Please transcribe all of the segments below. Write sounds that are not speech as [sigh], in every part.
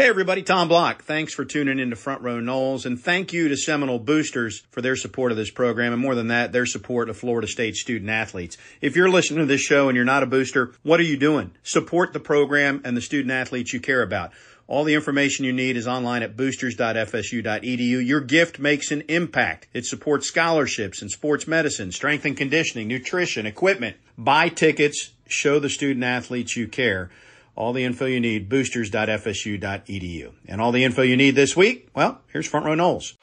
Hey everybody, Tom Block. Thanks for tuning in to Front Row Noles and thank you to Seminole Boosters for their support of this program and more than that, their support of Florida State student athletes. If you're listening to this show and you're not a booster, what are you doing? Support the program and the student athletes you care about. All the information you need is online at boosters.fsu.edu. Your gift makes an impact. It supports scholarships in sports medicine, strength and conditioning, nutrition, equipment. Buy tickets, show the student athletes you care. All the info you need, boosters.fsu.edu. And all the info you need this week, well, here's Front Row Noles.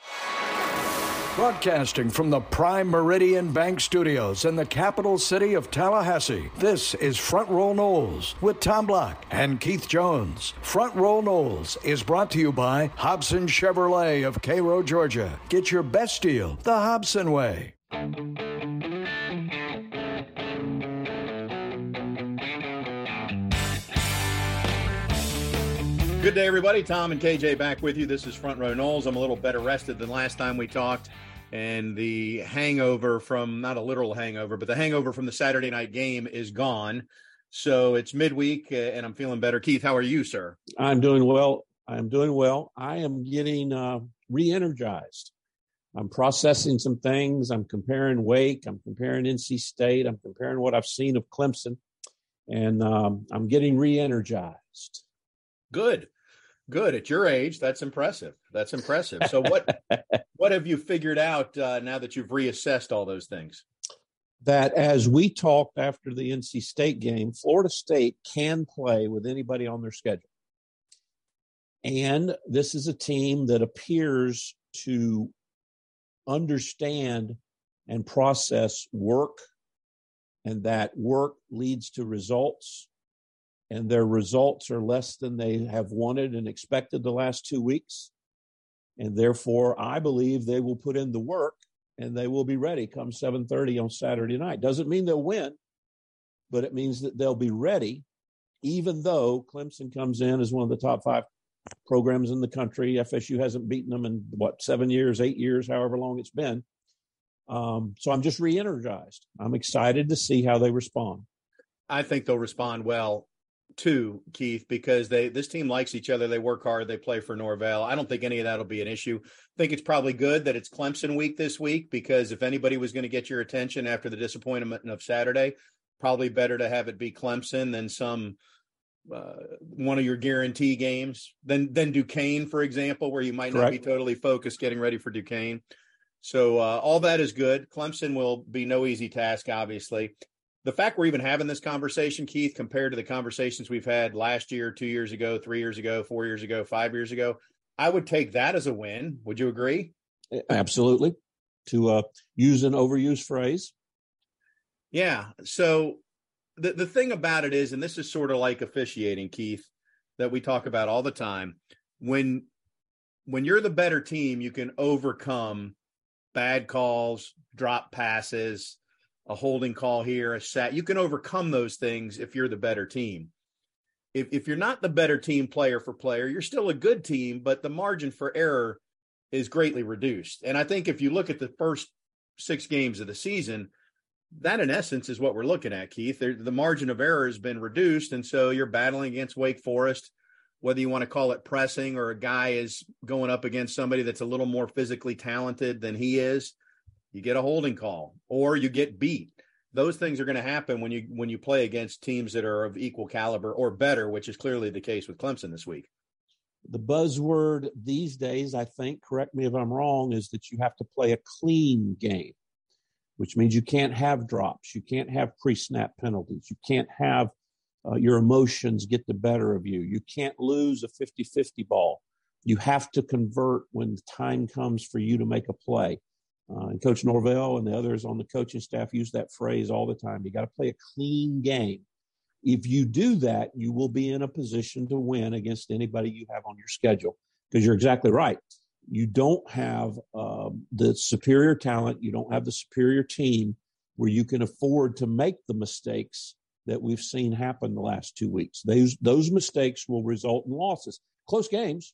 Broadcasting from the Prime Meridian Bank Studios in the capital city of Tallahassee, this is Front Row Noles with Tom Block and Keith Jones. Front Row Noles is brought to you by Hobson Chevrolet of Cairo, Georgia. Get your best deal the Hobson way. Good day, everybody. Tom and KJ back with you. This is Front Row Noles. I'm a little better rested than last time we talked. And the hangover from, not a literal hangover, but the hangover from the Saturday night game is gone. So it's midweek uh, and I'm feeling better. Keith, how are you, sir? I'm doing well. I'm doing well. I am getting uh, re energized. I'm processing some things. I'm comparing Wake. I'm comparing NC State. I'm comparing what I've seen of Clemson. And um, I'm getting re energized. Good. Good at your age. That's impressive. That's impressive. So what [laughs] what have you figured out uh, now that you've reassessed all those things? That as we talked after the NC State game, Florida State can play with anybody on their schedule. And this is a team that appears to understand and process work, and that work leads to results and their results are less than they have wanted and expected the last two weeks. And therefore, I believe they will put in the work and they will be ready come 7:30 on Saturday night. Doesn't mean they'll win, but it means that they'll be ready, even though Clemson comes in as one of the top five programs in the country. FSU hasn't beaten them in what seven years, eight years, however long it's been. Um, so I'm just re-energized. I'm excited to see how they respond. I think they'll respond well too, Keith, because they this team likes each other. They work hard. They play for Norvell. I don't think any of that will be an issue. I think it's probably good that it's Clemson week this week because if anybody was going to get your attention after the disappointment of Saturday, probably better to have it be Clemson than some uh, one of your guarantee games than than Duquesne, for example, where you might Correct. not be totally focused getting ready for Duquesne. So uh, all that is good. Clemson will be no easy task, obviously the fact we're even having this conversation, Keith, compared to the conversations we've had last year, two years ago, three years ago, four years ago, five years ago, I would take that as a win. Would you agree? Absolutely. To uh, use an overused phrase. Yeah. So the the thing about it is, and this is sort of like officiating, Keith, that we talk about all the time. When when you're the better team, you can overcome bad calls, drop passes, a holding call here, a sat. You can overcome those things if you're the better team. If if you're not the better team player for player, you're still a good team, but the margin for error is greatly reduced. And I think if you look at the first six games of the season, that in essence is what we're looking at, Keith. There, the margin of error has been reduced, and so you're battling against Wake Forest. Whether you want to call it pressing or a guy is going up against somebody that's a little more physically talented than he is, you get a holding call or you get beat. Those things are going to happen when you when you play against teams that are of equal caliber or better which is clearly the case with clemson this week. The buzzword these days i think correct me if i'm wrong is that you have to play a clean game which means you can't have drops. You can't have pre-snap penalties. You can't have uh, your emotions get the better of you. You can't lose a 50-50 ball. You have to convert when the time comes for you to make a play uh, and Coach Norvell and the others on the coaching staff use that phrase all the time. You got to play a clean game. If you do that, you will be in a position to win against anybody you have on your schedule. Because you're exactly right. You don't have um, the superior talent, you don't have the superior team where you can afford to make the mistakes that we've seen happen the last two weeks. Those those mistakes will result in losses. Close games,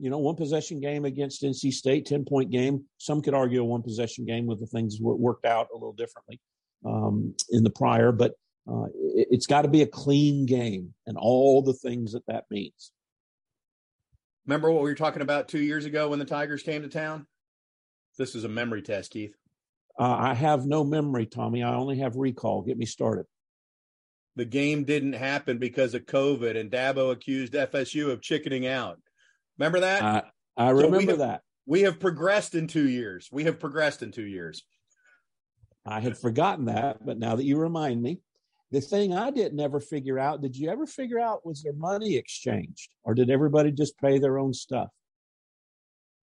you know, one possession game against NC State, 10 point game. Some could argue a one possession game with the things worked out a little differently um, in the prior, but uh, it, has got to be a clean game and all the things that that means. Remember what we were talking about two years ago when the Tigers came to town? This is a memory test, Keith. Uh, I have no memory, Tommy. I only have recall. Get me started. The game didn't happen because of COVID, and Dabo accused FSU of chickening out. Remember that? I, I remember so we have, that. We have progressed in two years. We have progressed in two years. I had forgotten that, but now that you remind me, the thing I didn't ever figure out, did you ever figure out was there money exchanged or did everybody just pay their own stuff?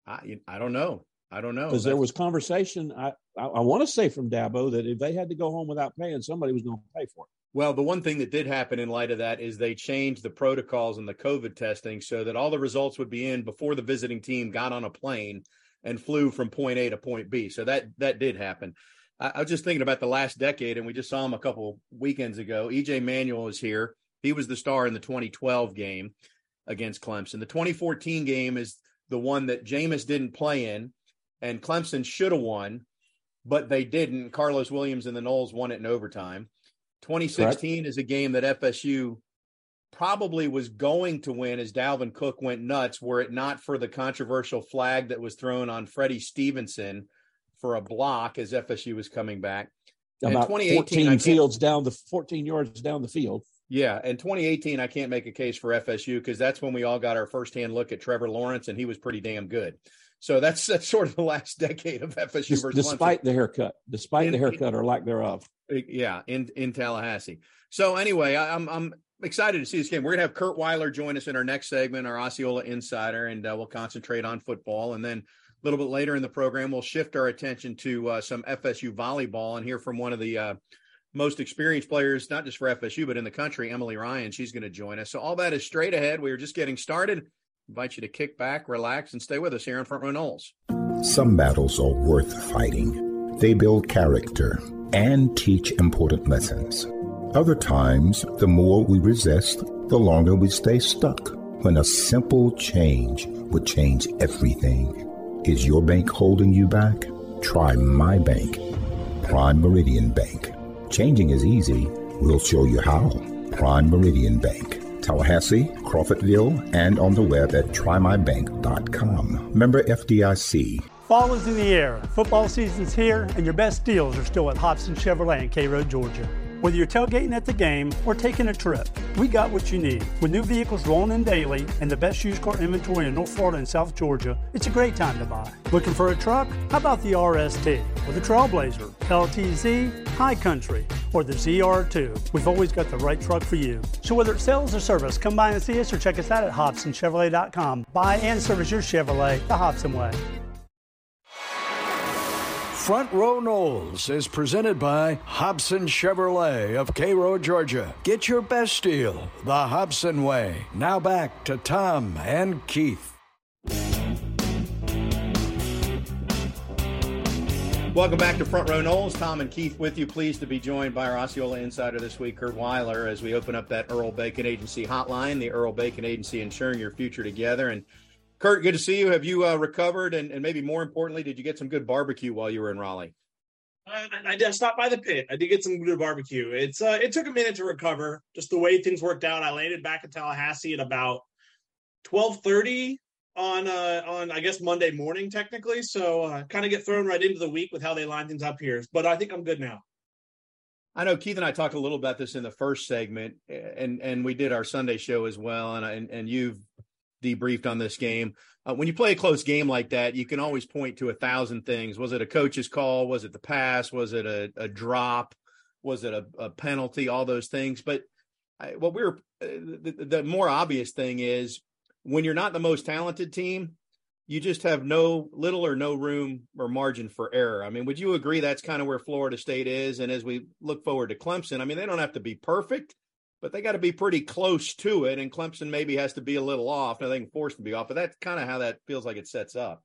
I, I don't know. I don't know. Because there was conversation, I, I, I want to say from Dabo that if they had to go home without paying, somebody was going to pay for it. Well, the one thing that did happen in light of that is they changed the protocols and the COVID testing so that all the results would be in before the visiting team got on a plane and flew from point A to point B. So that that did happen. I, I was just thinking about the last decade, and we just saw him a couple weekends ago. EJ Manuel is here. He was the star in the 2012 game against Clemson. The 2014 game is the one that Jameis didn't play in, and Clemson should have won, but they didn't. Carlos Williams and the Noles won it in overtime. 2016 Correct. is a game that FSU probably was going to win as Dalvin Cook went nuts, were it not for the controversial flag that was thrown on Freddie Stevenson for a block as FSU was coming back. About 2018, fields down the 14 yards down the field. Yeah, and 2018, I can't make a case for FSU because that's when we all got our firsthand look at Trevor Lawrence, and he was pretty damn good. So that's that's sort of the last [laughs] decade of FSU versus despite Clemson. the haircut, despite in, the haircut or lack thereof. Yeah, in in Tallahassee. So anyway, I, I'm I'm excited to see this game. We're gonna have Kurt Weiler join us in our next segment, our Osceola Insider, and uh, we'll concentrate on football. And then a little bit later in the program, we'll shift our attention to uh, some FSU volleyball and hear from one of the uh, most experienced players, not just for FSU but in the country, Emily Ryan. She's going to join us. So all that is straight ahead. We are just getting started. Invite you to kick back, relax, and stay with us here on Front Row Noles. Some battles are worth fighting. They build character and teach important lessons. Other times, the more we resist, the longer we stay stuck. When a simple change would change everything. Is your bank holding you back? Try my bank, Prime Meridian Bank. Changing is easy. We'll show you how. Prime Meridian Bank. Tallahassee, Crawfordville, and on the web at trymybank.com. Member FDIC. Fall is in the air, football season's here, and your best deals are still at Hobson Chevrolet in Cairo, Georgia. Whether you're tailgating at the game or taking a trip, we got what you need. With new vehicles rolling in daily and the best used car inventory in North Florida and South Georgia, it's a great time to buy. Looking for a truck? How about the RST or the Trailblazer, LTZ, High Country, or the ZR2? We've always got the right truck for you. So whether it's sales or service, come by and see us or check us out at HobsonChevrolet.com. Buy and service your Chevrolet the Hobson way. Front Row Noles is presented by Hobson Chevrolet of Cairo, Georgia. Get your best deal the Hobson way. Now back to Tom and Keith. Welcome back to Front Row Noles. Tom and Keith with you. Pleased to be joined by our Osceola insider this week, Kurt Weiler, as we open up that Earl Bacon Agency hotline, the Earl Bacon Agency ensuring your future together. And Curt, good to see you. Have you uh, recovered? And, and, maybe more importantly, did you get some good barbecue while you were in Raleigh? I, I, I stopped by the pit. I did get some good barbecue. It's uh, it took a minute to recover. Just the way things worked out. I landed back in Tallahassee at about twelve thirty on uh, on I guess Monday morning technically. So uh, kind of get thrown right into the week with how they line things up here. But I think I'm good now. I know Keith and I talked a little about this in the first segment, and and we did our Sunday show as well. And and, and you've debriefed on this game. Uh, when you play a close game like that, you can always point to a thousand things. Was it a coach's call? Was it the pass? Was it a, a drop? Was it a, a, penalty? All those things. But I, what we are uh, the, the more obvious thing is when you're not the most talented team, you just have no little or no room or margin for error. I mean, would you agree that's kind of where Florida State is? And as we look forward to Clemson, I mean, they don't have to be perfect, but they got to be pretty close to it. And Clemson maybe has to be a little off. Now they can force to be off, but that's kind of how that feels like it sets up.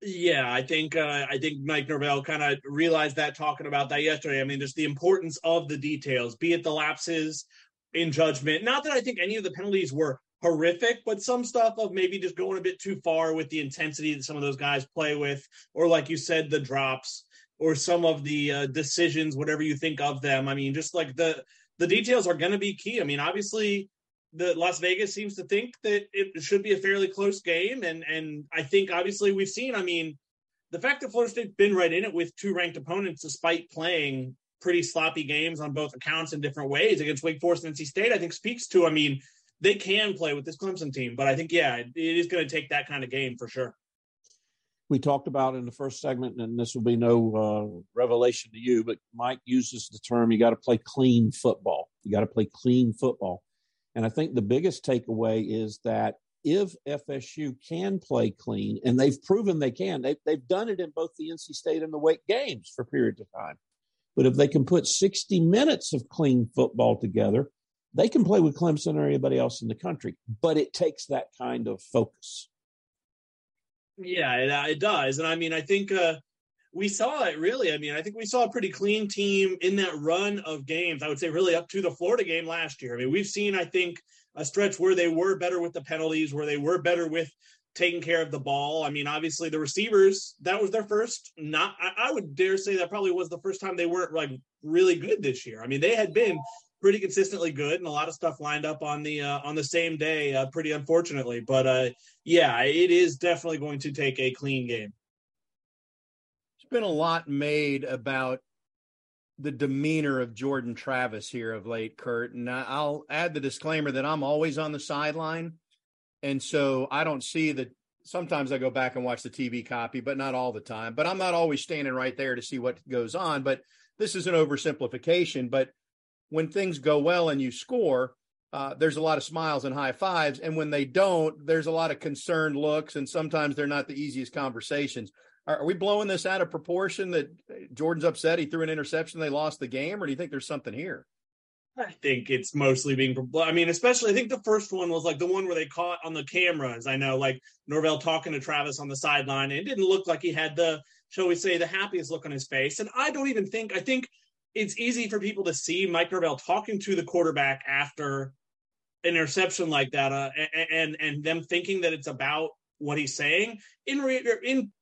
Yeah, I think uh, I think Mike Norvell kind of realized that talking about that yesterday. I mean, just the importance of the details, be it the lapses in judgment. Not that I think any of the penalties were horrific, but some stuff of maybe just going a bit too far with the intensity that some of those guys play with, or like you said, the drops, or some of the uh, decisions, whatever you think of them. I mean, just like the the details are going to be key. I mean, obviously, the Las Vegas seems to think that it should be a fairly close game, and and I think obviously we've seen. I mean, the fact that Florida State's been right in it with two ranked opponents, despite playing pretty sloppy games on both accounts in different ways against Wake Forest and NC State, I think speaks to. I mean, they can play with this Clemson team, but I think yeah, it is going to take that kind of game for sure. We talked about in the first segment, and this will be no uh, revelation to you, but Mike uses the term you got to play clean football. You got to play clean football. And I think the biggest takeaway is that if FSU can play clean, and they've proven they can, they, they've done it in both the NC State and the Wake games for periods of time. But if they can put 60 minutes of clean football together, they can play with Clemson or anybody else in the country. But it takes that kind of focus. Yeah, it, uh, it does. And I mean, I think uh, we saw it really. I mean, I think we saw a pretty clean team in that run of games. I would say really up to the Florida game last year. I mean, we've seen, I think, a stretch where they were better with the penalties, where they were better with taking care of the ball. I mean, obviously the receivers, that was their first not I, I would dare say that probably was the first time they weren't like really good this year. I mean, they had been pretty consistently good and a lot of stuff lined up on the uh, on the same day uh, pretty unfortunately but uh yeah it is definitely going to take a clean game there's been a lot made about the demeanor of Jordan Travis here of late, Kurt. And I'll add the disclaimer that I'm always on the sideline. And so I don't see that. Sometimes I go back and watch the TV copy, but not all the time. But I'm not always standing right there to see what goes on. But this is an oversimplification. But when things go well and you score, uh, there's a lot of smiles and high fives. And when they don't, there's a lot of concerned looks. And sometimes they're not the easiest conversations. Are we blowing this out of proportion that Jordan's upset he threw an interception, they lost the game, or do you think there's something here? I think it's mostly being. I mean, especially I think the first one was like the one where they caught on the cameras. I know, like Norvell talking to Travis on the sideline, and it didn't look like he had the, shall we say, the happiest look on his face. And I don't even think I think it's easy for people to see Mike Norvell talking to the quarterback after an interception like that, uh, and, and and them thinking that it's about what he's saying. In re- in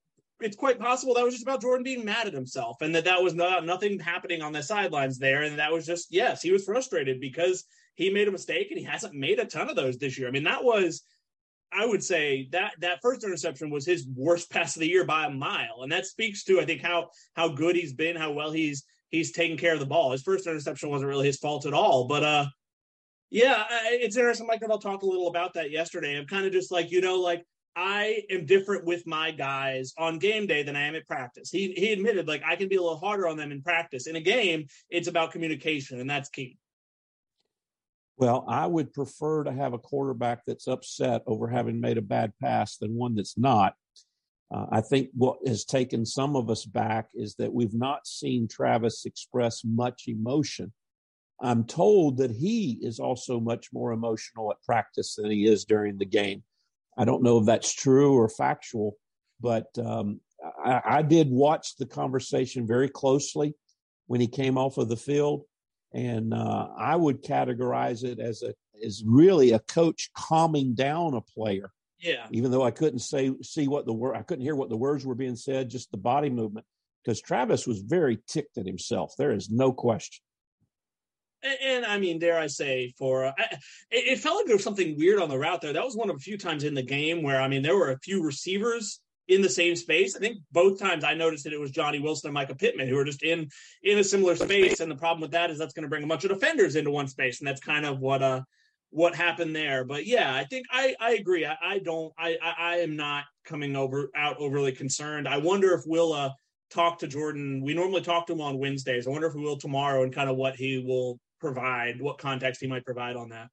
it's quite possible that was just about Jordan being mad at himself and that that was not nothing happening on the sidelines there. And that was just, yes, he was frustrated because he made a mistake and he hasn't made a ton of those this year. I mean, that was, I would say that that first interception was his worst pass of the year by a mile. And that speaks to, I think, how, how good he's been, how well he's, he's taking care of the ball. His first interception wasn't really his fault at all, but, uh, yeah, it's interesting. Mike Norvell talked a little about that yesterday. I'm kind of just like, you know, like I am different with my guys on game day than I am at practice. He he admitted like I can be a little harder on them in practice. In a game, it's about communication, and that's key. Well, I would prefer to have a quarterback that's upset over having made a bad pass than one that's not. Uh, I think what has taken some of us back is that we've not seen Travis express much emotion. I'm told that he is also much more emotional at practice than he is during the game. I don't know if that's true or factual, but um, I, I, did watch the conversation very closely when he came off of the field, and uh, I would categorize it as a as really a coach calming down a player. Yeah. Even though I couldn't say see what the word I couldn't hear what the words were being said, just the body movement. Because Travis was very ticked at himself. There is no question and, and I mean, dare I say, for uh, it, it, felt like there was something weird on the route there. That was one of a few times in the game where I mean, there were a few receivers in the same space. I think both times I noticed that it was Johnny Wilson and Mycah Pittman who were just in in a similar space. And the problem with that is that's going to bring a bunch of defenders into one space, and that's kind of what uh what happened there. But yeah, I think I I agree. I, I don't I, I, I am not coming over out overly concerned. I wonder if we'll uh talk to Jordan. We normally talk to him on Wednesdays. I wonder if we will tomorrow and kind of what he will provide, what context he might provide on that.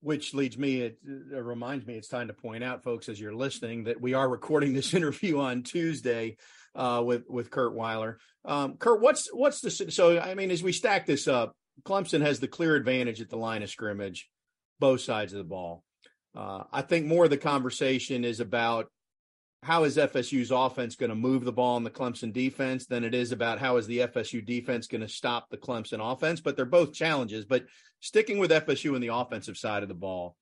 Which leads me, it, it, reminds me, it's time to point out, folks, as you're listening, that we are recording this [laughs] interview on Tuesday uh, with with Kurt Weiler. Um, Kurt, what's what's the so? I mean, as we stack this up, Clemson has the clear advantage at the line of scrimmage, both sides of the ball. Uh, I think more of the conversation is about how is FSU's offense going to move the ball in the Clemson defense than it is about how is the FSU defense going to stop the Clemson offense. But they're both challenges. But sticking with FSU in the offensive side of the ball,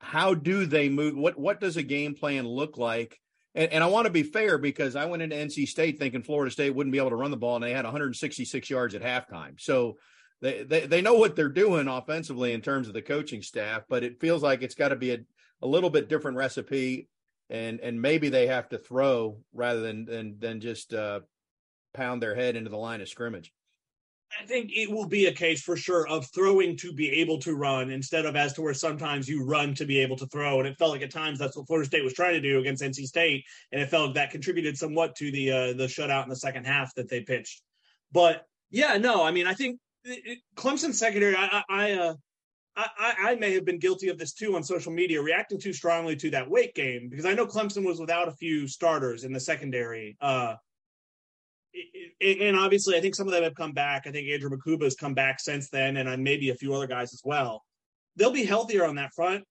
how do they move? What what does a game plan look like? And, and I want to be fair because I went into NC State thinking Florida State wouldn't be able to run the ball, and they had 166 yards at halftime. So they, they they know what they're doing offensively in terms of the coaching staff, but it feels like it's got to be a, a little bit different recipe, and and maybe they have to throw rather than than than just uh, pound their head into the line of scrimmage. I think it will be a case for sure of throwing to be able to run instead of as to where sometimes you run to be able to throw. And it felt like at times that's what Florida State was trying to do against NC State, and it felt like that contributed somewhat to the uh, the shutout in the second half that they pitched. But yeah, no, I mean, I think Clemson secondary. I I, uh, I I may have been guilty of this too on social media, reacting too strongly to that weight game because I know Clemson was without a few starters in the secondary. Uh, and obviously, I think some of them have come back. I think Andrew Mukuba has come back since then, and maybe a few other guys as well. They'll be healthier on that front,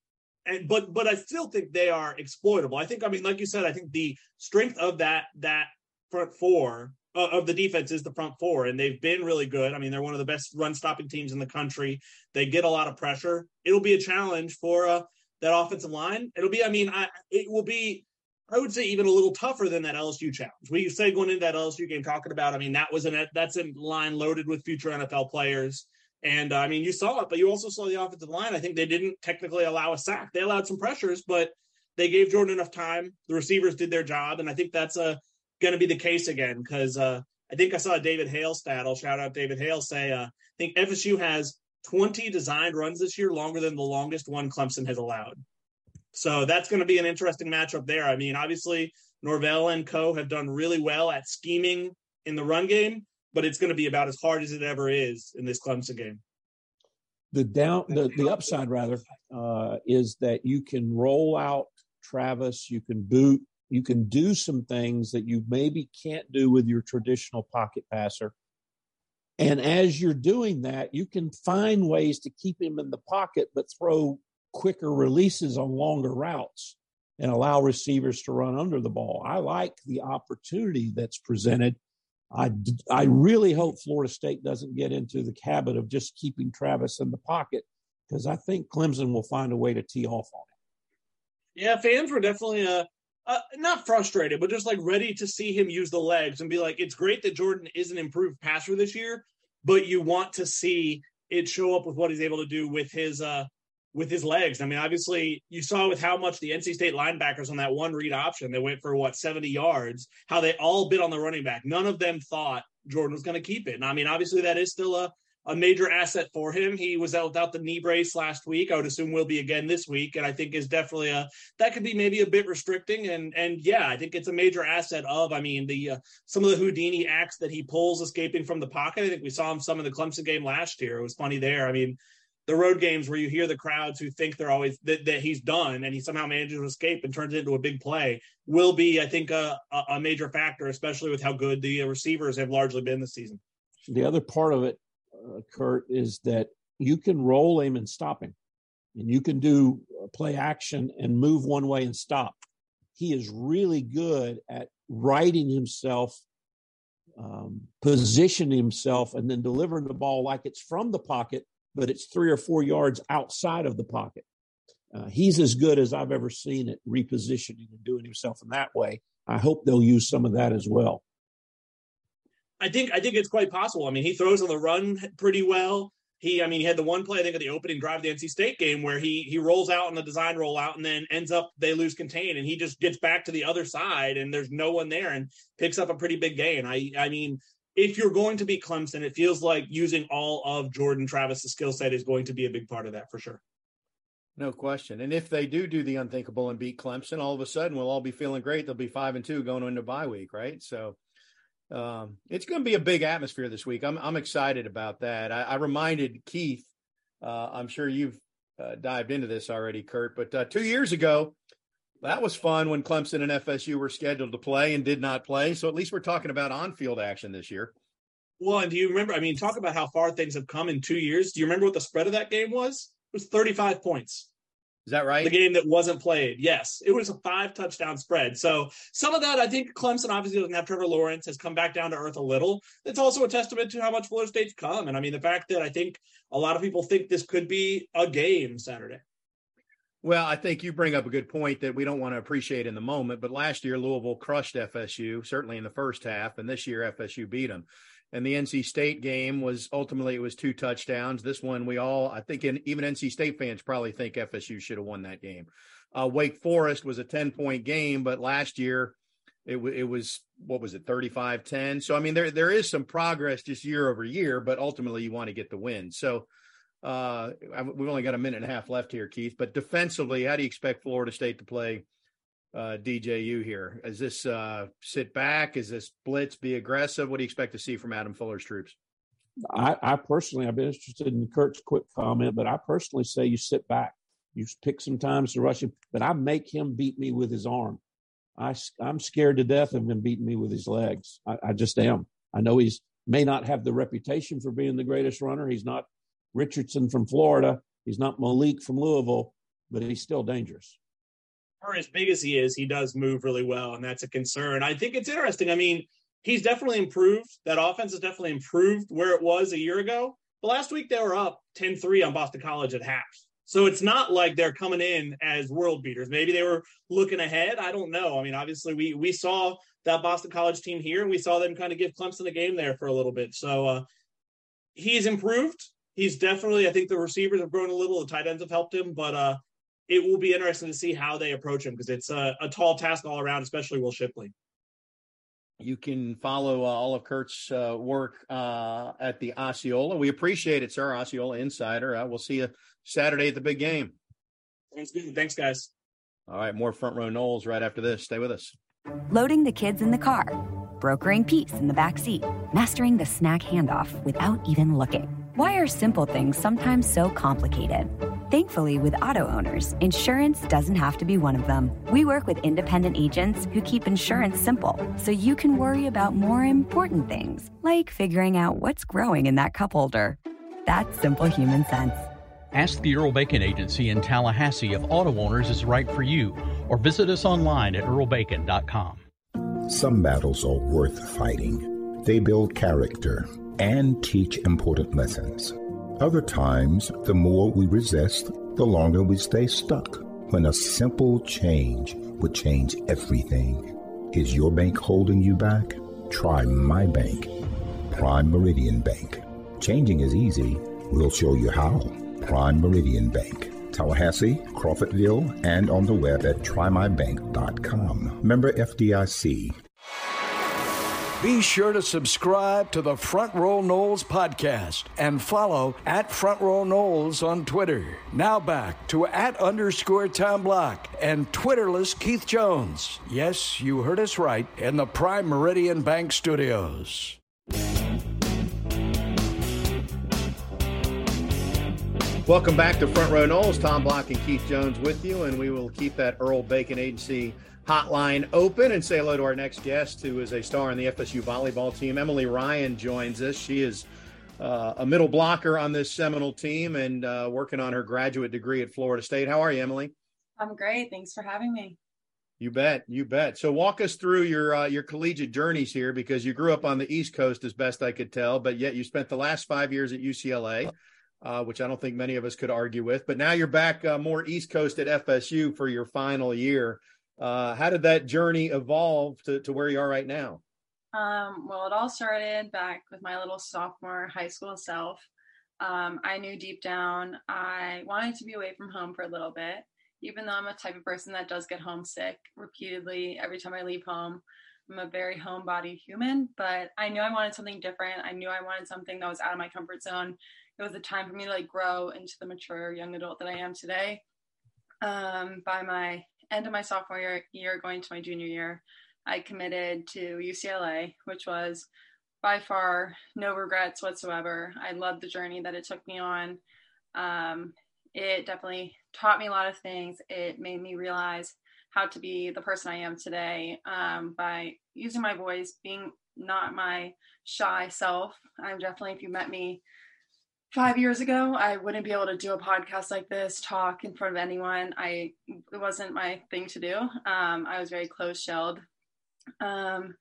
and but but I still think they are exploitable. I think, I mean, like you said, I think the strength of that that front four uh, of the defense is the front four, and they've been really good. I mean, they're one of the best run stopping teams in the country. They get a lot of pressure. It'll be a challenge for uh, that offensive line. It'll be, I mean, I, it will be I would say even a little tougher than that LSU challenge. We say going into that LSU game talking about, I mean, that was an that's a line loaded with future NFL players. And uh, I mean, you saw it, but you also saw the offensive line. I think they didn't technically allow a sack. They allowed some pressures, but they gave Jordan enough time. The receivers did their job, and I think that's uh, going to be the case again because uh, I think I saw David Hale stat. I'll shout out David Hale say uh, I think FSU has 20 designed runs this year, longer than the longest one Clemson has allowed. So that's going to be an interesting matchup there. I mean, obviously, Norvell and Co. have done really well at scheming in the run game, but it's going to be about as hard as it ever is in this Clemson game. The down, the, the upside rather, uh, is that you can roll out Travis, you can boot, you can do some things that you maybe can't do with your traditional pocket passer. And as you're doing that, you can find ways to keep him in the pocket, but throw quicker releases on longer routes and allow receivers to run under the ball. I like the opportunity that's presented. I, I really hope Florida State doesn't get into the habit of just keeping Travis in the pocket because I think Clemson will find a way to tee off on it. Yeah, fans were definitely uh, uh, not frustrated, but just like ready to see him use the legs and be like, it's great that Jordan is an improved passer this year, but you want to see it show up with what he's able to do with his uh, with his legs. I mean, obviously, you saw with how much the NC State linebackers on that one read option, they went for what, 70 yards, how they all bit on the running back. None of them thought Jordan was going to keep it. And I mean, obviously, that is still a, a major asset for him. He was out without the knee brace last week. I would assume will be again this week. And I think is definitely a, that could be maybe a bit restricting. And, and yeah, I think it's a major asset of, I mean, the, uh, some of the Houdini acts that he pulls escaping from the pocket. I think we saw him some in the Clemson game last year. It was funny there. I mean, the road games where you hear the crowds who think they're always that, that he's done and he somehow manages to escape and turns it into a big play will be, I think, a, a major factor, especially with how good the receivers have largely been this season. The other part of it, uh, Kurt, is that you can roll him and stop him, and you can do play action and move one way and stop. He is really good at righting himself um, positioning himself and then delivering the ball like it's from the pocket but it's three or four yards outside of the pocket. Uh, he's as good as I've ever seen at repositioning and doing himself in that way. I hope they'll use some of that as well. I think I think it's quite possible. I mean, he throws on the run pretty well. He, I mean, he had the one play I think of the opening drive of the NC State game where he he rolls out on the design rollout and then ends up they lose contain and he just gets back to the other side and there's no one there and picks up a pretty big gain. I I mean, if you're going to be Clemson, it feels like using all of Jordan Travis's skill set is going to be a big part of that for sure. No question. And if they do do the unthinkable and beat Clemson, all of a sudden we'll all be feeling great. They'll be five and two going into bye week, right? So um, it's going to be a big atmosphere this week. I'm I'm excited about that. I, I reminded Keith. Uh, I'm sure you've uh, dived into this already, Kurt. But uh, two years ago, that was fun when Clemson and FSU were scheduled to play and did not play. So at least we're talking about on-field action this year. Well, and do you remember? I mean, talk about how far things have come in two years. Do you remember what the spread of that game was? It was 35 points. Is that right? The game that wasn't played. Yes, it was a five touchdown spread. So some of that, I think Clemson obviously doesn't have Trevor Lawrence, has come back down to earth a little. It's also a testament to how much Florida State's come. And I mean, the fact that I think a lot of people think this could be a game Saturday. Well, I think you bring up a good point that we don't want to appreciate in the moment, but last year Louisville crushed FSU, certainly in the first half, and this year FSU beat them. And the NC State game was ultimately it was two touchdowns. This one we all I think in, even NC State fans probably think FSU should have won that game. Uh, Wake Forest was a 10 point game, but last year it, w- it was what was it 35 10 so i mean there there is some progress just year over year but ultimately you want to get the win so uh we've only got a minute and a half left here keith but defensively how do you expect florida state to play uh dju here? Is this uh sit back? Is this blitz? Be aggressive? What do you expect to see from adam fuller's troops? I, I personally i've been interested in kurt's quick comment but i personally say you sit back. You pick some times to rush him but i make him beat me with his arm. I, I'm scared to death of him beating me with his legs. I, I just am. I know he's may not have the reputation for being the greatest runner. He's not Richardson from Florida. He's not Malik from Louisville, but he's still dangerous. For as big as he is, he does move really well, and that's a concern. I think it's interesting. I mean, he's definitely improved. That offense has definitely improved where it was a year ago. But last week they were up 10-3 on Boston College at half. So it's not like they're coming in as world beaters. Maybe they were looking ahead. I don't know. I mean, obviously we we saw that Boston College team here, and we saw them kind of give Clemson a game there for a little bit. So uh, he's improved. He's definitely. I think the receivers have grown a little. The tight ends have helped him, but uh, it will be interesting to see how they approach him because it's a, a, tall task all around, especially Will Shipley. You can follow uh, all of Kurt's uh, work uh, at the Osceola. We appreciate it, sir. Osceola Insider. Uh, we'll see you Saturday at the big game. Thanks, Thanks, guys. All right, more front row Noles right after this. Stay with us. Loading the kids in the car, brokering peace in the back seat, mastering the snack handoff without even looking. Why are simple things sometimes so complicated? Thankfully, with auto owners, insurance doesn't have to be one of them. We work with independent agents who keep insurance simple so you can worry about more important things, like figuring out what's growing in that cup holder. That's simple human sense. Ask the Earl Bacon Agency in Tallahassee if auto owners is right for you, or visit us online at earlbacon.com. Some battles are worth fighting. They build character and teach important lessons. Other times, the more we resist, the longer we stay stuck. When a simple change would change everything. Is your bank holding you back? Try my bank, Prime Meridian Bank. Changing is easy. We'll show you how. Prime Meridian Bank, Tallahassee, Crawfordville, and on the web at trymybank.com. Member FDIC. Be sure to subscribe to the Front Row Noles podcast and follow at Front Row Noles on Twitter. Now back to at underscore Tom Block and Twitterless Keith Jones. Yes, you heard us right in the Prime Meridian Bank Studios. Welcome back to Front Row Noles. Tom Block and Keith Jones with you, and we will keep that Earl Bacon Agency hotline open and say hello to our next guest, who is a star in the FSU volleyball team. Emily Ryan joins us. She is uh, a middle blocker on this Seminole team and uh, working on her graduate degree at Florida State. How are you, Emily? I'm great. Thanks for having me. You bet, you bet. So walk us through your uh, your collegiate journeys here, because you grew up on the East Coast, as best I could tell, but yet you spent the last five years at UCLA, uh, which I don't think many of us could argue with. But now you're back uh, more East Coast at FSU for your final year. Uh, how did that journey evolve to, to where you are right now? Um, well, it all started back with my little sophomore high school self. Um, I knew deep down I wanted to be away from home for a little bit, even though I'm a type of person that does get homesick repeatedly every time I leave home. I'm a very homebody human, but I knew I wanted something different. I knew I wanted something that was out of my comfort zone. It was a time for me to like grow into the mature young adult that I am today. Um, by my end of my sophomore year, year, going to my junior year, I committed to UCLA, which was by far no regrets whatsoever. I loved the journey that it took me on. Um, it definitely taught me a lot of things. It made me realize how to be the person I am today um, by using my voice, being not my shy self. I'm definitely, if you met me five years ago, I wouldn't be able to do a podcast like this, talk in front of anyone. I it wasn't my thing to do. Um, I was very closed shelled. Um,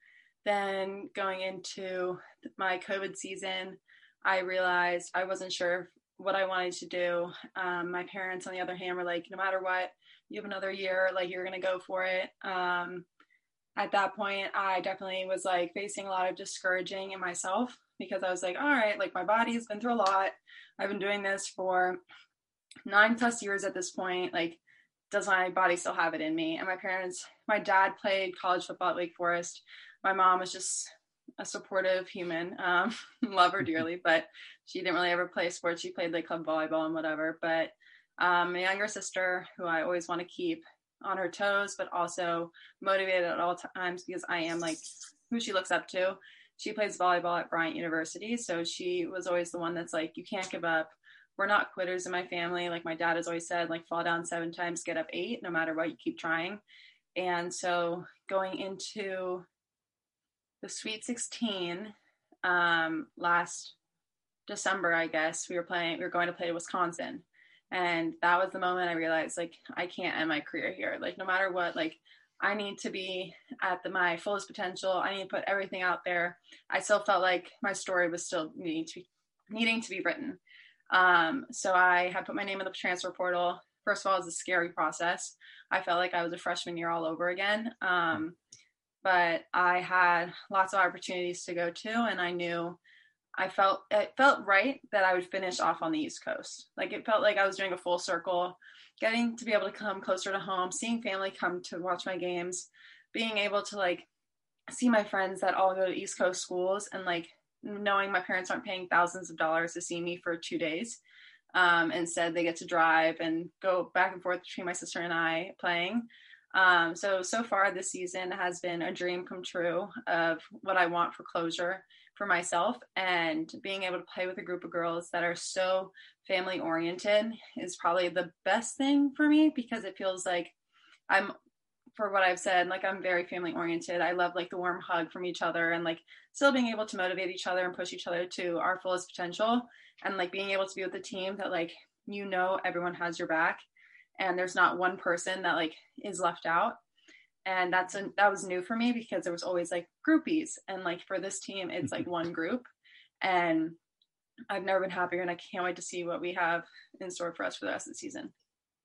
then going into my COVID season, I realized I wasn't sure what I wanted to do. Um, my parents, on the other hand, were like, no matter what, you have another year, like you're gonna go for it. Um, at that point, I definitely was like facing a lot of discouraging in myself because I was like, all right, like my body's been through a lot. I've been doing this for nine plus years at this point. Like, does my body still have it in me? And my parents, my dad played college football at Lake Forest. My mom was just a supportive human. Um, [laughs] love her dearly, [laughs] but she didn't really ever play sports. She played like club volleyball and whatever. But um, my younger sister, who I always want to keep on her toes, but also motivated at all times because I am like who she looks up to. She plays volleyball at Bryant University. So she was always the one that's like, you can't give up. We're not quitters in my family. Like my dad has always said, like fall down seven times, get up eight, no matter what, you keep trying. And so going into the Sweet 16 um, last December, I guess, we were playing, we were going to play Wisconsin. And that was the moment I realized, like, I can't end my career here. Like, no matter what, like, I need to be at the, my fullest potential. I need to put everything out there. I still felt like my story was still needing to be, needing to be written. Um, so I had put my name in the transfer portal. First of all, it was a scary process. I felt like I was a freshman year all over again. Um, but I had lots of opportunities to go to, and I knew I felt it felt right that I would finish off on the East Coast. Like it felt like I was doing a full circle getting to be able to come closer to home, seeing family come to watch my games, being able to like see my friends that all go to East Coast schools and like knowing my parents aren't paying thousands of dollars to see me for two days. Um, instead, they get to drive and go back and forth between my sister and I playing. Um, so, so far this season has been a dream come true of what I want for closure for myself and being able to play with a group of girls that are so family oriented is probably the best thing for me because it feels like I'm for what I've said, like I'm very family oriented. I love like the warm hug from each other and like still being able to motivate each other and push each other to our fullest potential and like being able to be with a team that like you know everyone has your back and there's not one person that like is left out and that's a, that was new for me because there was always like groupies. And like for this team it's like mm-hmm. one group. And i've never been happier and i can't wait to see what we have in store for us for the rest of the season.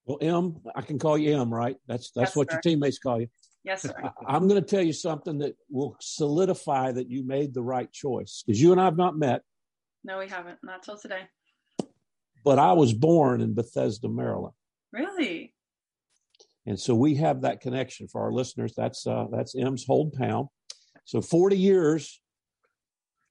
Well m i can call you m right? That's that's yes, what sir. your teammates call you. Yes sir. I, i'm going to tell you something that will solidify that you made the right choice because you and i have not met. No we haven't. Not till today. But i was born in bethesda maryland. Really and so we have that connection for our listeners. That's uh, that's M's Hold Pound. So 40 years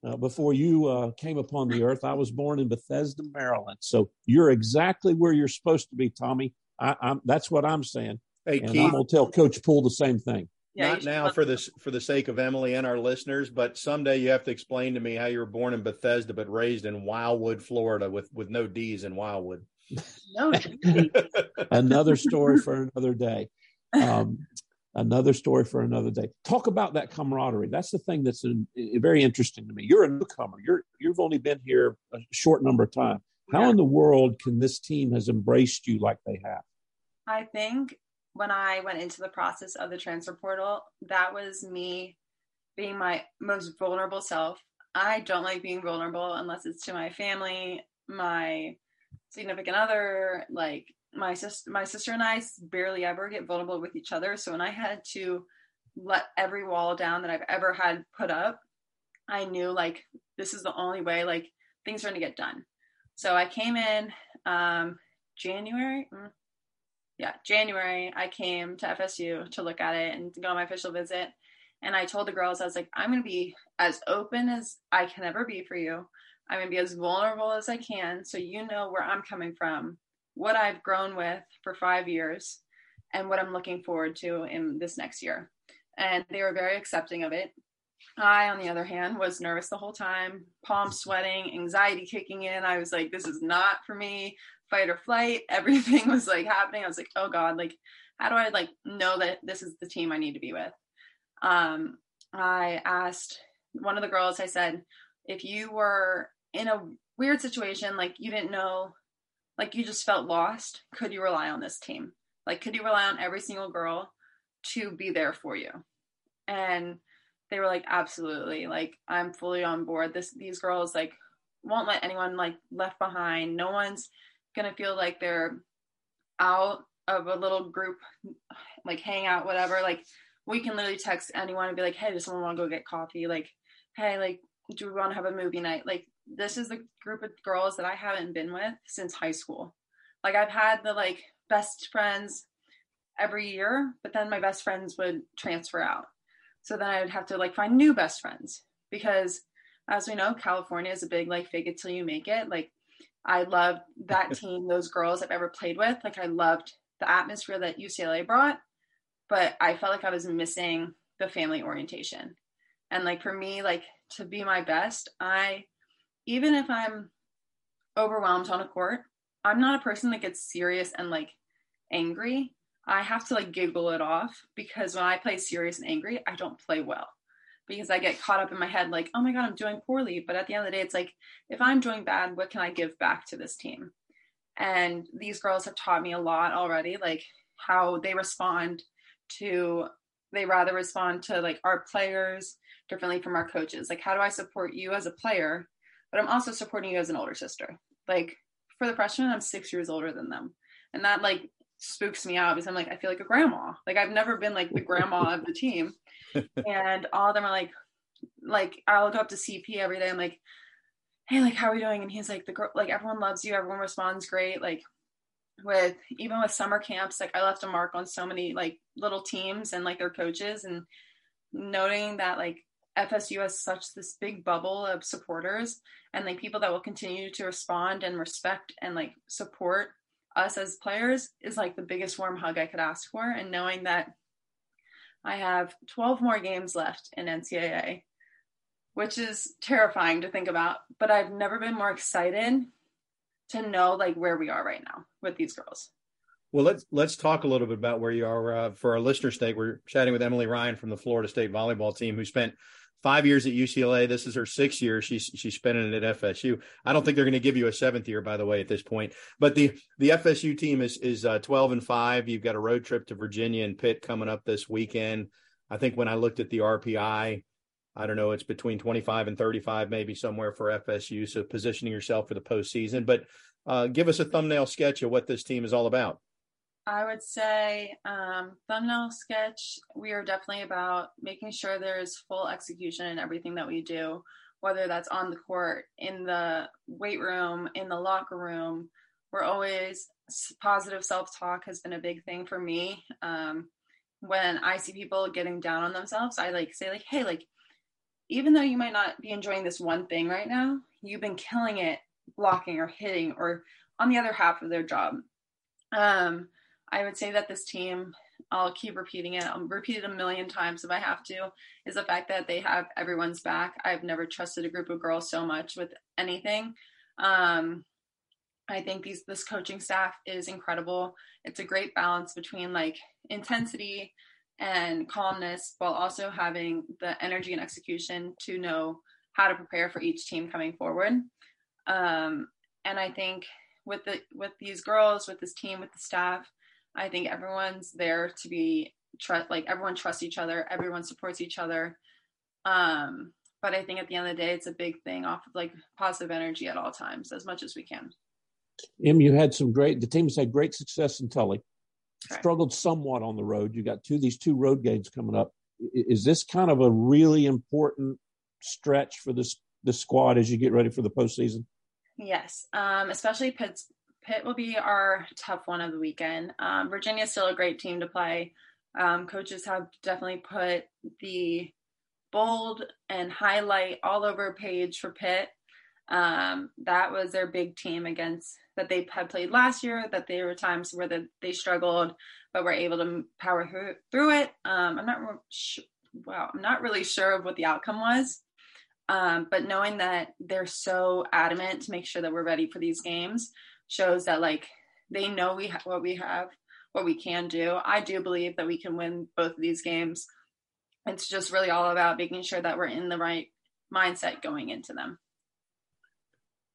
uh, before you uh, came upon the earth, I was born in Bethesda, Maryland. So you're exactly where you're supposed to be, Tommy. I, am that's what I'm saying. Hey, and Keith, I'm gonna tell Coach Poole the same thing. Yeah, Not now for this for the sake of Emily and our listeners, but someday you have to explain to me how you were born in Bethesda but raised in Wildwood, Florida, with with no D's in Wildwood. No. [laughs] another story for another day. Um, another story for another day. Talk about that camaraderie. That's the thing that's in, in, very interesting to me. You're a newcomer. You're you've only been here a short number of time. How yeah. in the world can this team has embraced you like they have? I think when I went into the process of the transfer portal, that was me being my most vulnerable self. I don't like being vulnerable unless it's to my family, my significant other, like my sister, my sister and I barely ever get vulnerable with each other. So when I had to let every wall down that I've ever had put up, I knew like this is the only way like things are going to get done. So I came in um, January. Mm, yeah, January. I came to FSU to look at it and go on my official visit. And I told the girls, I was like, I'm going to be as open as I can ever be for you. I'm going to be as vulnerable as I can so you know where I'm coming from, what I've grown with for five years, and what I'm looking forward to in this next year. And they were very accepting of it. I, on the other hand, was nervous the whole time, palms sweating, anxiety kicking in. I was like, this is not for me, fight or flight. [laughs] Everything was like happening. I was like, oh God, like, how do I like know that this is the team I need to be with? Um, I asked one of the girls, I said, if you were in a weird situation, like you didn't know, like you just felt lost, could you rely on this team? Like, could you rely on every single girl to be there for you? And they were like, absolutely. Like, I'm fully on board. This, these girls, like, won't let anyone like left behind. No one's gonna feel like they're out of a little group, like hang out, whatever. Like, we can literally text anyone and be like, hey, does someone want to go get coffee? Like, hey, like, do we want to have a movie night? Like this is the group of girls that I haven't been with since high school. Like I've had the like best friends every year, but then my best friends would transfer out. So then I would have to like find new best friends because as we know, California is a big like fake it till you make it. Like I loved that [laughs] team, those girls I've ever played with. Like I loved the atmosphere that UCLA brought, but I felt like I was missing the family orientation. And like for me, like to be my best, I even if I'm overwhelmed on a court, I'm not a person that gets serious and like angry. I have to like giggle it off because when I play serious and angry, I don't play well because I get caught up in my head like, oh my God, I'm doing poorly. But at the end of the day, it's like, if I'm doing bad, what can I give back to this team? And these girls have taught me a lot already, like how they respond to, they rather respond to like our players differently from our coaches. Like, how do I support you as a player? But I'm also supporting you as an older sister. Like, for the freshmen, I'm six years older than them. And that like spooks me out because I'm like, I feel like a grandma. Like I've never been like the grandma of the team. [laughs] And all of them are like, like I'll go up to CP every day. I'm like, hey, like how are we doing? And he's like, the girl, like everyone loves you. Everyone responds great. Like with even with summer camps, like I left a mark on so many like little teams and like their coaches and noting that like FSU has such this big bubble of supporters and like people that will continue to respond and respect and like support us as players is like the biggest warm hug I could ask for. And knowing that I have 12 more games left in NCAA, which is terrifying to think about, but I've never been more excited to know like where we are right now with these girls. Well, let's let's talk a little bit about where you are uh, for our listener state. We're chatting with Emily Ryan from the Florida State volleyball team, who spent five years at UCLA. This is her sixth year. She's she's spending it at FSU. I don't think they're going to give you a seventh year, by the way, at this point. But the the FSU team is is uh, twelve and five. You've got a road trip to Virginia and Pitt coming up this weekend. I think when I looked at the RPI, I don't know, it's between twenty five and thirty five, maybe somewhere for FSU. So positioning yourself for the postseason. But uh, give us a thumbnail sketch of what this team is all about. I would say um, thumbnail sketch. We are definitely about making sure there is full execution in everything that we do, whether that's on the court, in the weight room, in the locker room. We're always positive self talk has been a big thing for me. Um, when I see people getting down on themselves, I like say like, hey, like even though you might not be enjoying this one thing right now, you've been killing it blocking or hitting or on the other half of their job. Um, I would say that this team, I'll keep repeating it, I'll repeat it a million times if I have to, is the fact that they have everyone's back. I've never trusted a group of girls so much with anything. Um, I think these this coaching staff is incredible. It's a great balance between like intensity and calmness while also having the energy and execution to know how to prepare for each team coming forward. Um, and I think with the with these girls, with this team, with the staff, I think everyone's there to be trust like everyone trusts each other, everyone supports each other. Um, but I think at the end of the day, it's a big thing off of like positive energy at all times, as much as we can. Em, you had some great. The team's had great success in Tully. Struggled somewhat on the road. You got two these two road games coming up. Is this kind of a really important stretch for this the squad as you get ready for the postseason? Yes, um, especially Pitt's Pitt will be our tough one of the weekend. Um, Virginia is still a great team to play. Um, coaches have definitely put the bold and highlight all over page for Pitt. Um, that was their big team against that they had played last year. That there were times where the, they struggled, but were able to power through, through it. Um, I'm not. Wow, I'm not really sure of what the outcome was. Um, but knowing that they're so adamant to make sure that we're ready for these games, shows that like they know we ha- what we have, what we can do. I do believe that we can win both of these games. It's just really all about making sure that we're in the right mindset going into them.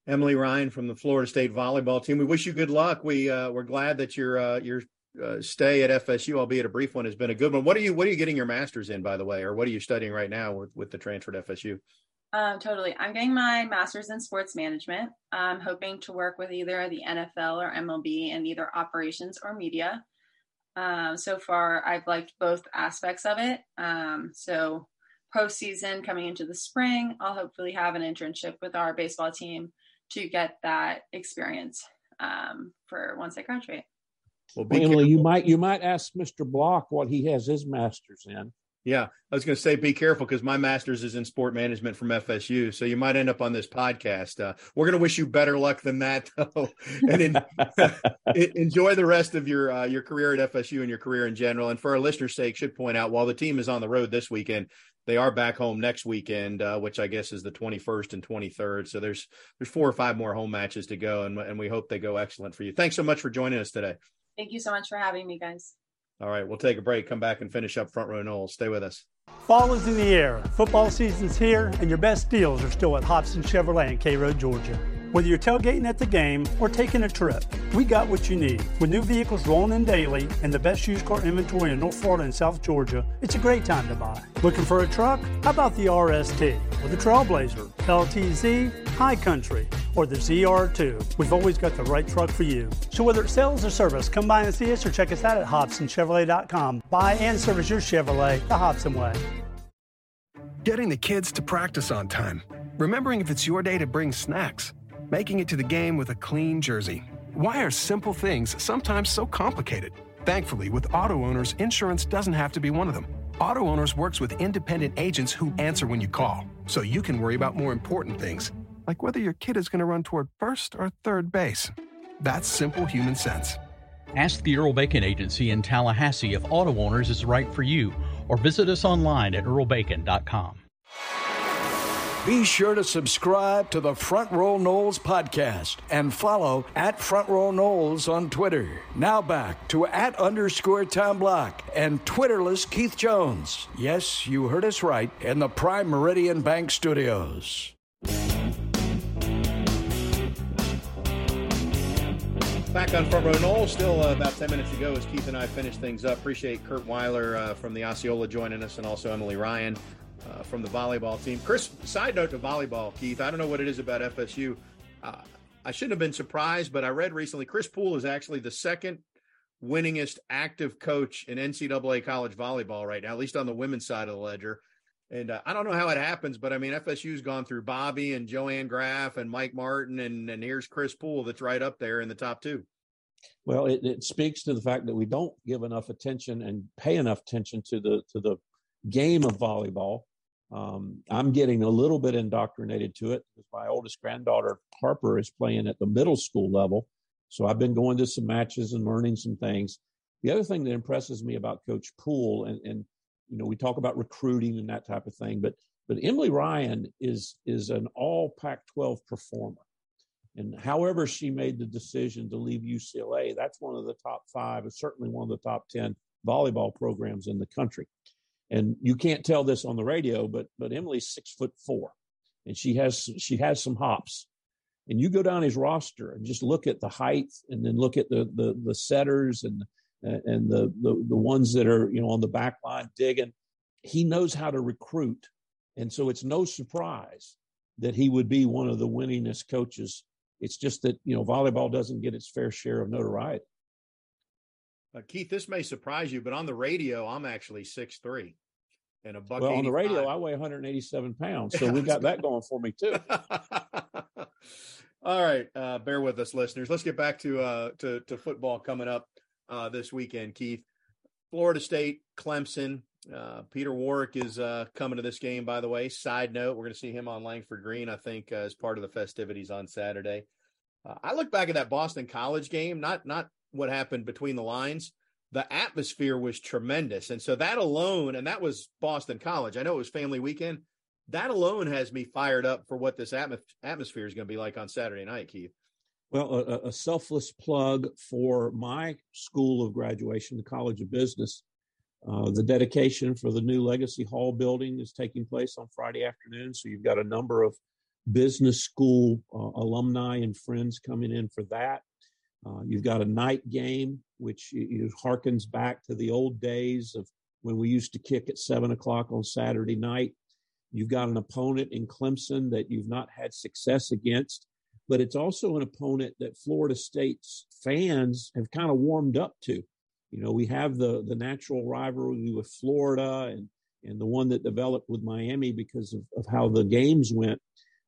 Emily Ryan from the Florida State volleyball team. We wish you good luck. We uh, we're glad that your uh, your uh, stay at FSU, albeit a brief one, has been a good one. What are you What are you getting your master's in, by the way, or what are you studying right now with, with the transfer to FSU? Um, totally. I'm getting my master's in sports management. I'm hoping to work with either the NFL or MLB in either operations or media. Um, so far, I've liked both aspects of it. Um, so postseason coming into the spring, I'll hopefully have an internship with our baseball team to get that experience um, for once I graduate. Well, Emily, you might you might ask Mr. Block what he has his master's in. Yeah, I was going to say be careful because my master's is in sport management from FSU, so you might end up on this podcast. Uh, we're going to wish you better luck than that, [laughs] though, and in, [laughs] enjoy the rest of your uh, your career at FSU and your career in general. And for our listeners' sake, should point out while the team is on the road this weekend, they are back home next weekend, uh, which I guess is the 21st and 23rd. So there's there's four or five more home matches to go, and and we hope they go excellent for you. Thanks so much for joining us today. Thank you so much for having me, guys. All right, we'll take a break, come back and finish up Front Row Noles. Stay with us. Fall is in the air. Football season's here, and your best deals are still at Hobson Chevrolet in Cairo, Georgia. Whether you're tailgating at the game or taking a trip, we got what you need. With new vehicles rolling in daily and the best used car inventory in North Florida and South Georgia, it's a great time to buy. Looking for a truck? How about the RST or the Trailblazer, LTZ, High Country, or the ZR2? We've always got the right truck for you. So whether it's sales or service, come by and see us or check us out at HobsonChevrolet.com. Buy and service your Chevrolet the Hobson way. Getting the kids to practice on time. Remembering if it's your day to bring snacks making it to the game with a clean jersey. Why are simple things sometimes so complicated? Thankfully, with auto owners, insurance doesn't have to be one of them. Auto Owners works with independent agents who answer when you call, so you can worry about more important things, like whether your kid is going to run toward first or third base. That's simple human sense. Ask the Earl Bacon Agency in Tallahassee if Auto Owners is right for you, or visit us online at earlbacon.com. Be sure to subscribe to the Front Row Noles podcast and follow at Front Row Noles on Twitter. Now back to at underscore Tom Block and Twitterless Keith Jones. Yes, you heard us right in the Prime Meridian Bank Studios. Back on Front Row Noles, still uh, about 10 minutes to go as Keith and I finish things up. Appreciate Kurt Weiler uh, from the Osceola joining us and also Emily Ryan uh, from the volleyball team. Chris, side note to volleyball, Keith, I don't know what it is about FSU. Uh, I shouldn't have been surprised, but I read recently Chris Poole is actually the second winningest active coach in NCAA college volleyball right now, at least on the women's side of the ledger. And uh, I don't know how it happens, but I mean, FSU's gone through Bobby and Joanne Graf and Mike Martin, and, and here's Chris Poole that's right up there in the top two. Well, it, it speaks to the fact that we don't give enough attention and pay enough attention to the to the game of volleyball um, I'm getting a little bit indoctrinated to it because my oldest granddaughter, Harper, is playing at the middle school level. So I've been going to some matches and learning some things. The other thing that impresses me about Coach Poole, and, and you know, we talk about recruiting and that type of thing, but but Emily Ryan is is an all Pac-12 performer. And however she made the decision to leave UCLA, that's one of the top five, and certainly one of the top 10 volleyball programs in the country. And you can't tell this on the radio, but but Emily's six foot four, and she has she has some hops. And you go down his roster and just look at the height, and then look at the the, the setters and and the, the the ones that are you know on the back line digging. He knows how to recruit, and so it's no surprise that he would be one of the winningest coaches. It's just that you know volleyball doesn't get its fair share of notoriety. Uh, Keith, this may surprise you, but on the radio, I'm actually six three, and a buck. Well, 85. on the radio, I weigh 187 pounds, so we got that going for me too. [laughs] All right, uh, bear with us, listeners. Let's get back to uh, to, to football coming up uh, this weekend. Keith, Florida State, Clemson. Uh, Peter Warrick is uh, coming to this game. By the way, side note, we're going to see him on Langford Green. I think as part of the festivities on Saturday. I look back at that Boston College game, not not what happened between the lines, the atmosphere was tremendous. And so that alone, and that was Boston College. I know it was family weekend. That alone has me fired up for what this atmos- atmosphere is going to be like on Saturday night, Keith. Well, a, a, selfless plug for my school of graduation, the College of Business. Uh, the dedication for the new Legacy Hall building is taking place on Friday afternoon. So you've got a number of business school uh, alumni and friends coming in for that. Uh, you've got a night game, which you, harkens back to the old days of when we used to kick at seven o'clock on Saturday night. You've got an opponent in Clemson that you've not had success against, but it's also an opponent that Florida State's fans have kind of warmed up to. You know, we have the the natural rivalry with Florida, and and the one that developed with Miami because of, of how the games went.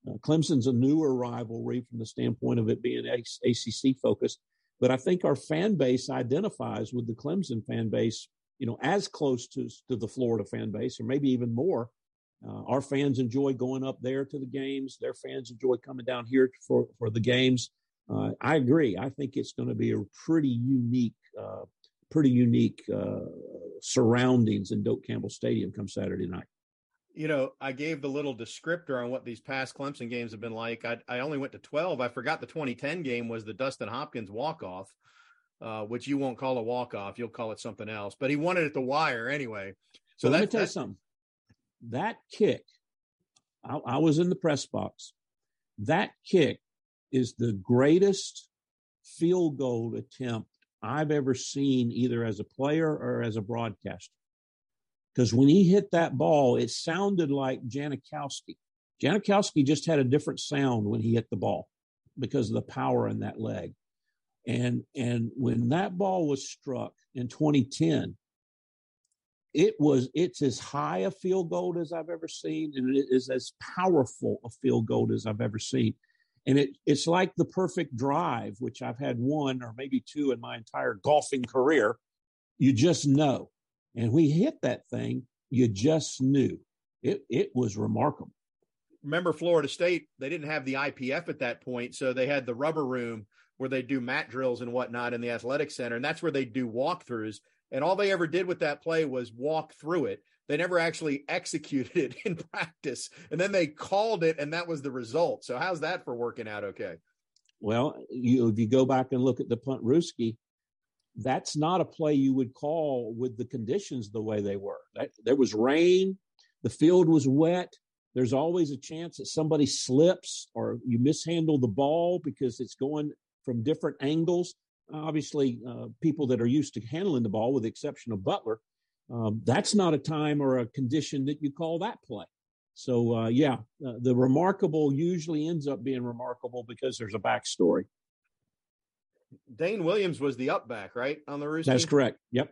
Uh, Clemson's a newer rivalry from the standpoint of it being ACC focused, but I think our fan base identifies with the Clemson fan base, you know, as close to, to the Florida fan base, or maybe even more. Uh, our fans enjoy going up there to the games. Their fans enjoy coming down here for, for the games. Uh, I agree. I think it's going to be a pretty unique, uh, pretty unique uh, surroundings in Doak Campbell Stadium come Saturday night. You know, I gave the little descriptor on what these past Clemson games have been like. I, I only went to 12. I forgot the 2010 game was the Dustin Hopkins walk off, uh, which you won't call a walk off. You'll call it something else. But he won it at the wire anyway. So, so let me tell you something. That kick, I, I was in the press box. That kick is the greatest field goal attempt I've ever seen, either as a player or as a broadcaster. Because when he hit that ball, it sounded like Janikowski. Janikowski just had a different sound when he hit the ball because of the power in that leg. And and when that ball was struck in 2010, it was it's as high a field goal as I've ever seen, and it is as powerful a field goal as I've ever seen. And it, it's like the perfect drive, which I've had one or maybe two in my entire golfing career. You just know. And we hit that thing, you just knew. It, it was remarkable. Remember Florida State, they didn't have the IPF at that point. So they had the rubber room where they do mat drills and whatnot in the athletic center. And that's where they do walkthroughs. And all they ever did with that play was walk through it. They never actually [laughs] executed it in practice. And then they called it, and that was the result. So, how's that for working out okay? Well, you, if you go back and look at the Puntrooskie, that's not a play you would call with the conditions the way they were. That, there was rain, the field was wet. There's always a chance that somebody slips or you mishandle the ball because it's going from different angles. Obviously, uh, people that are used to handling the ball, with the exception of Butler, um, that's not a time or a condition that you call that play. So uh, yeah, uh, the remarkable usually ends up being remarkable because there's a backstory. Dayne Williams was the up back, right, on the Roosters. That's correct. Yep.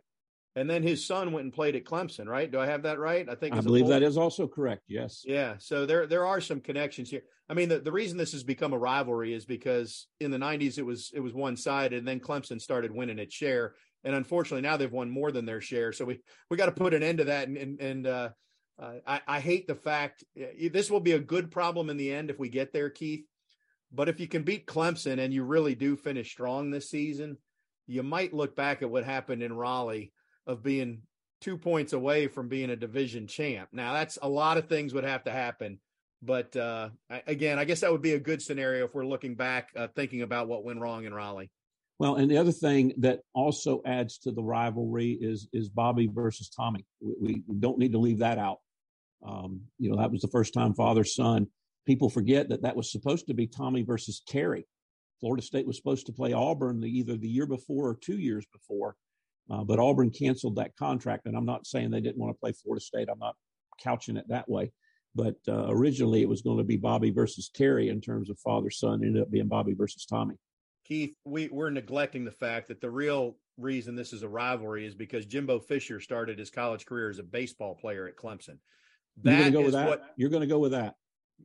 And then his son went and played at Clemson, right? Do I have that right? I think I believe that is also correct. Yes. Yeah. So there there are some connections here. I mean, the, the reason this has become a rivalry is because in the '90s it was it was one sided, and then Clemson started winning its share, and unfortunately now they've won more than their share. So we we got to put an end to that. And and, and uh, uh, I, I hate the fact this will be a good problem in the end if we get there, Keith. But if you can beat Clemson and you really do finish strong this season, you might look back at what happened in Raleigh of being two points away from being a division champ. Now that's a lot of things would have to happen. But uh, again, I guess that would be a good scenario if we're looking back, uh, thinking about what went wrong in Raleigh. Well, and the other thing that also adds to the rivalry is is Bobby versus Tommy. We, we don't need to leave that out. Um, you know, that was the first time father son. People forget that that was supposed to be Tommy versus Terry. Florida State was supposed to play Auburn the, either the year before or two years before, uh, but Auburn canceled that contract. And I'm not saying they didn't want to play Florida State. I'm not couching it that way. But uh, originally it was going to be Bobby versus Terry in terms of father son. Ended up being Bobby versus Tommy. Keith, we, we're neglecting the fact that the real reason this is a rivalry is because Jimbo Fisher started his college career as a baseball player at Clemson. That You're going to go with that. What, You're going to go with that.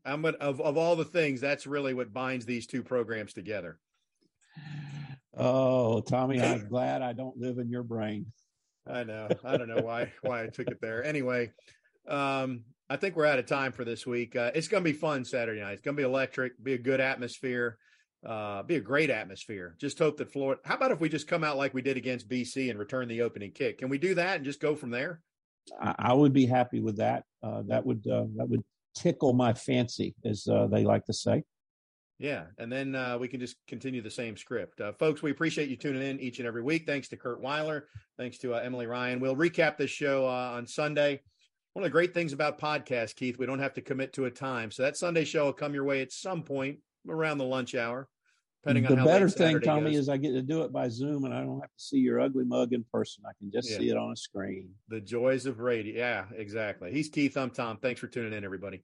I'm going of of all the things, that's really what binds these two programs together. Oh, Tommy, I'm glad I don't live in your brain. I know. I don't know why why I took it there. Anyway, um, I think we're out of time for this week. Uh, it's going to be fun Saturday night. It's going to be electric. Be a good atmosphere. Uh, be a great atmosphere. Just hope that Florida. How about if we just come out like we did against BC and return the opening kick? Can we do that and just go from there? I, I would be happy with that. Uh, that would uh, that would tickle my fancy, as uh, they like to say. Yeah, and then uh, we can just continue the same script, uh, folks. We appreciate you tuning in each and every week. Thanks to Kurt Weiler. Thanks to uh, Emily Ryan. We'll recap this show uh, on Sunday. One of the great things about podcasts, Keith, we don't have to commit to a time. So that Sunday show will come your way at some point around the lunch hour. Depending the better thing, Tommy, goes. is I get to do it by Zoom, and I don't have to see your ugly mug in person. I can just Yeah. see it on a screen. The joys of radio. Yeah, exactly. He's Keith. I'm Tom. Thanks for tuning in, everybody.